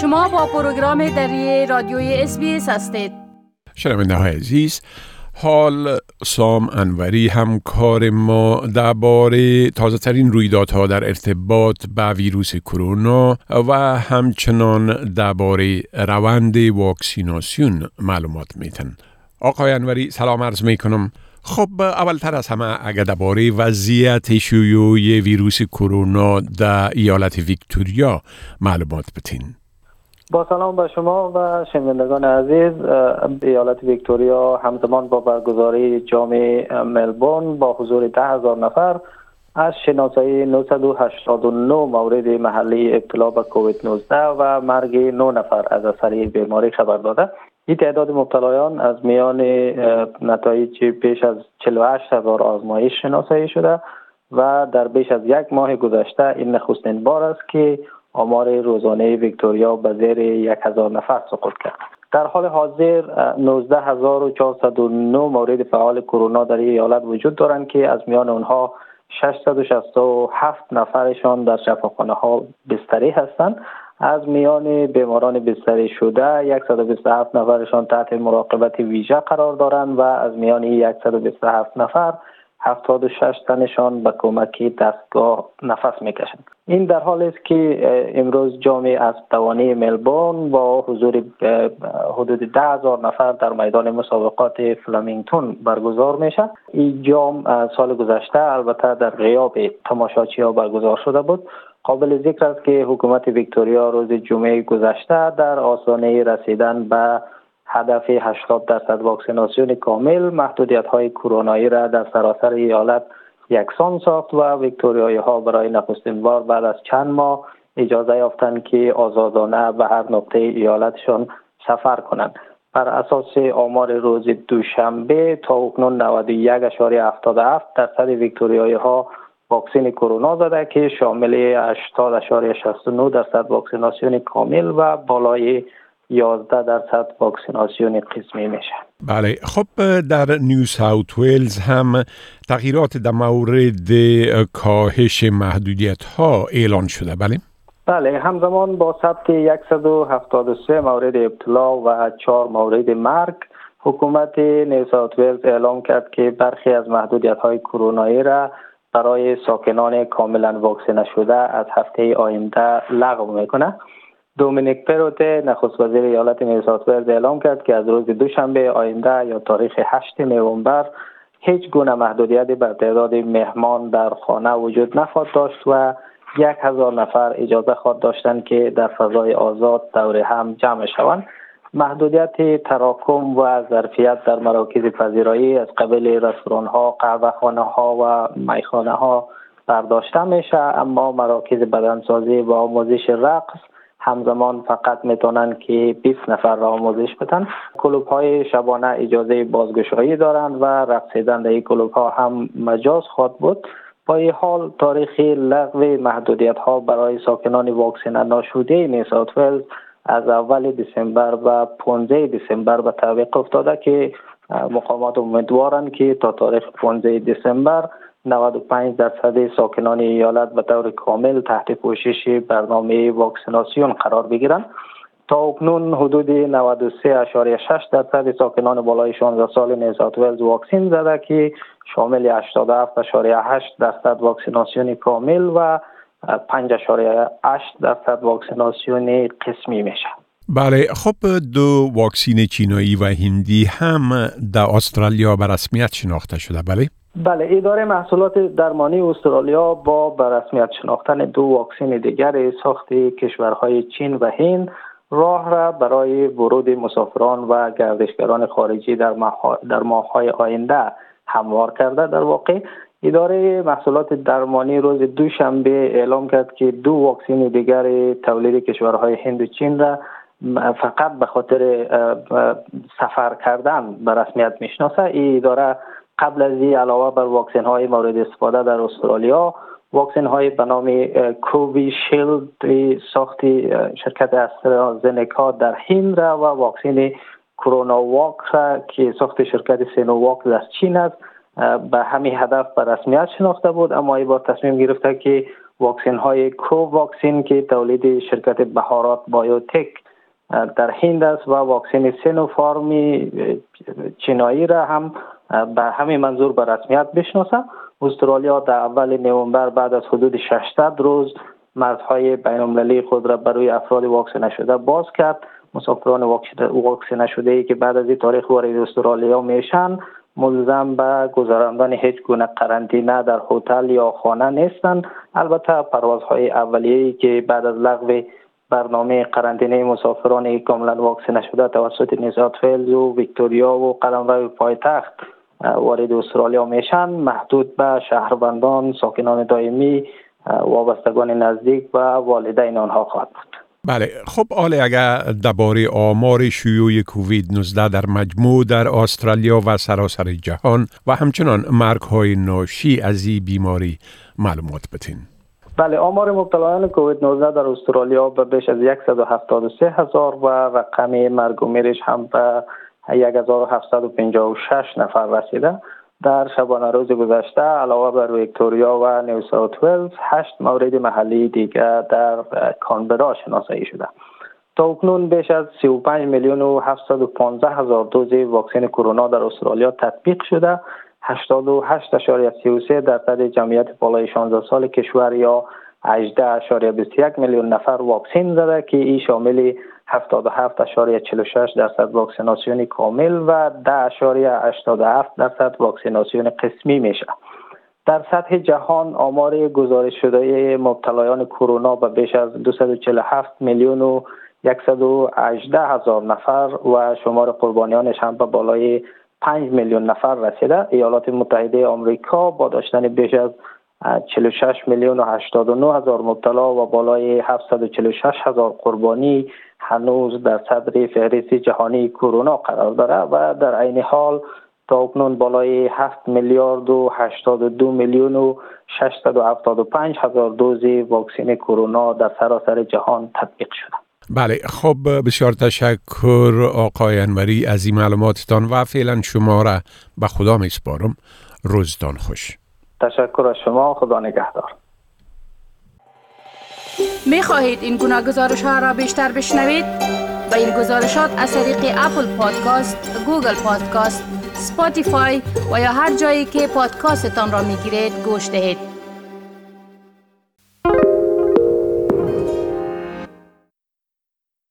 شما با پروگرام دری رادیوی SBS هستید. شنونده های عزیز حال سام انوری همکار ما درباره تازه ترین رویدادها در ارتباط با ویروس کرونا و همچنان درباره روند واکسیناسیون معلومات میتن آقای انوری سلام عرض می‌کنم. خب اولتر از همه اگر درباره وضعیت شیوع ویروس کرونا در ایالت ویکتوریا معلومات بتین با سلام به شما و شنوندگان عزیز ایالت ویکتوریا همزمان با برگزاری جامع ملبورن با حضور ده هزار نفر از شناسایی 989 مورد محلی ابتلا به کووید 19 و مرگ 9 نفر از اثر بیماری خبر داده. این تعداد مبتلایان از میان نتایج بیش از 48 هزار آزمایش شناسایی شده و در بیش از یک ماه گذشته این نخستین بار است که آمار روزانه ویکتوریا به زیر یک هزار نفر سقوط کرد. در حال حاضر 19409 مورد فعال کرونا در ایالت وجود دارند که از میان آنها 667 نفرشان در شفاخانه ها بستری هستند. از میان بیماران بستری شده 127 نفرشان تحت مراقبت ویژه قرار دارند و از میان 127 نفر 76 تنشان به کمک دستگاه نفس می‌کشند. این در حالی است که امروز جامع از توانی ملبورن با حضور حدود ده هزار نفر در میدان مسابقات فلامینگتون برگزار میشه. این جام سال گذشته البته در غیاب تماشاچی ها برگزار شده بود. قابل ذکر است که حکومت ویکتوریا روز جمعه گذشته در آسانه رسیدن به هدف 80 درصد واکسیناسیون کامل محدودیت های کرونایی را در سراسر ایالت یکسان ساخت و ویکتوریایی ها برای نخستین بار بعد از چند ماه اجازه یافتند که آزادانه به هر نقطه ایالتشان سفر کنند. بر اساس آمار روز دوشنبه تا اکنون 91.77 درصد ویکتوریایی ها واکسین کرونا زده که شامل 80.69 درصد واکسیناسیون کامل و بالای 11 درصد واکسیناسیون قسمی میشه بله. خب در نیو ساوت ویلز هم تغییرات در مورد کاهش محدودیت ها اعلان شده. بله. بله. همزمان با ثبت 173 مورد ابتلا و 4 مورد مرگ حکومت نیو ساوت ویلز اعلام کرد که برخی از محدودیت های کرونایی را برای ساکنان کاملا واکسینه شده از هفته آینده لغو می‌کنه. دومینیک پروته نخست وزیر ایالت نیوساوت اعلام کرد که از روز دوشنبه آینده یا تاریخ 8 نوامبر هیچ گونه محدودیت بر تعداد مهمان در خانه وجود نخواهد داشت و یک هزار نفر اجازه خواهد داشتند که در فضای آزاد دور هم جمع شوند. محدودیت تراکم و ظرفیت در مراکز پذیرایی از قبل رستوران ها قهوه خانه ها و میخانه ها برداشته میشه اما مراکز بدنسازی و آموزش رقص همزمان فقط می‌تونن که 20 نفر را آموزش بدن. کلوب های شبانه اجازه بازگشایی دارند و رقصیدن در این کلوب ها هم مجاز خواهد بود. با این حال تاریخ لغو محدودیت ها برای ساکنان واکسینه ناشوده نیسات ولز از اول دسامبر و 15 دسامبر به تعویق افتاده که مقامات امیدوارند که تا تاریخ 15 دسامبر 95 درصد ساکنان ایالت به طور کامل تحت پوشش برنامه واکسیناسیون قرار بگیرند. تا اکنون حدود 93.6 درصد ساکنان بالای 16 سال نیزات ولز واکسین زده که شامل 87.8 درصد واکسیناسیون کامل و 5.8 درصد واکسیناسیون قسمی میشه. بله خب دو واکسین چینایی و هندی هم در استرالیا به رسمیت شناخته شده بله؟ بله اداره محصولات درمانی استرالیا با به رسمیت شناختن دو واکسن دیگر ساخت کشورهای چین و هند راه را برای ورود مسافران و گردشگران خارجی در, در ماههای آینده هموار کرده. در واقع اداره محصولات درمانی روز دوشنبه اعلام کرد که دو واکسن دیگر تولید کشورهای هند و چین را فقط به خاطر سفر کردن به رسمیت می‌شناسه. این اداره قبل از این علاوه بر واکسن های مورد استفاده در استرالیا واکسن های به نام کووی شیلد ساخت شرکت استرازنکا در هند و واکسن کرونا واک را که ساخت شرکت سینوواک در چین است به همین هدف به رسمیت شناخته بود. اما ای بار تصمیم گرفته که واکسین های واکسین که تولید شرکت بهارات بایوتک در هند است و واکسن سینوفارمی چینایی را هم به همین منظور به رسمیت بشناسه. استرالیا در اول نوامبر بعد از حدود 600 روز مرزهای بین المللی خود را برای افراد واکسینه شده باز کرد. مسافران واکسینه شده ای که بعد از این تاریخ وارد استرالیا میشن ملزم به گذراندن هیچ گونه قرنطینه در هتل یا خانه نیستند البته پروازهای اولیه‌ای که بعد از لغو برنامه قرنطینه مسافران کاملا واکسینه شده توسط نیوزات فیلز و ویکتوریا و قلمرو پایتخت. وارد استرالیا میشن محدود به شهروندان ساکنان دائمی وابستگان نزدیک و والدین آنها خواهد بود. بله خب آله اگر درباره آمار شیوع کووید 19 در مجموع در استرالیا و سراسر جهان و همچنان مرگ های ناشی از این بیماری معلومات بتین بله آمار مبتلایان کووید 19 در استرالیا به بیش از 173 هزار و رقم مرگ و میرش هم به 1756 نفر رسیده. در شبانه روز گذشته علاوه بر ویکتوریا و نیو ساوت ولز هشت مورد محلی دیگر در کانبرا شناسایی شده. تا اکنون بیش از 35 میلیون و 715 هزار دوز واکسن کرونا در استرالیا تطبیق شده. 88.33 درصد جمعیت بالای 16 سال کشور یا 18.21 میلیون نفر واکسن زده که این شامل 77.46 درصد واکسیناسیون کامل و 10.87 درصد واکسیناسیون قسمی میشه. در سطح جهان آمار گزارش شده مبتلایان کرونا به بیش از 247 میلیون و 118 هزار نفر و شمار قربانیانش هم به بالای 5 میلیون نفر رسیده. ایالات متحده آمریکا با داشتن بیش از 46 میلیون و 89 هزار مبتلا و بالای 746 هزار قربانی هنوز در صدر فهرست جهانی کرونا قرار داره و در عین حال تا اکنون بالای 7 میلیارد و 82 میلیون و 675 هزار دوز واکسن کرونا در سراسر جهان تطبیق شده. بله خب بسیار تشکر آقای انوری از این معلوماتتان و فعلا شما را به خدا میسپارم روزتان خوش تشکر از شما خدا نگهدار می خواهید این گونه گزارش ها را بیشتر بشنوید؟ با این گزارشات از طریق Apple Podcasts، Google Podcasts، Spotify و یا هر جایی که پادکاستتان را می گیرید گوش دهید.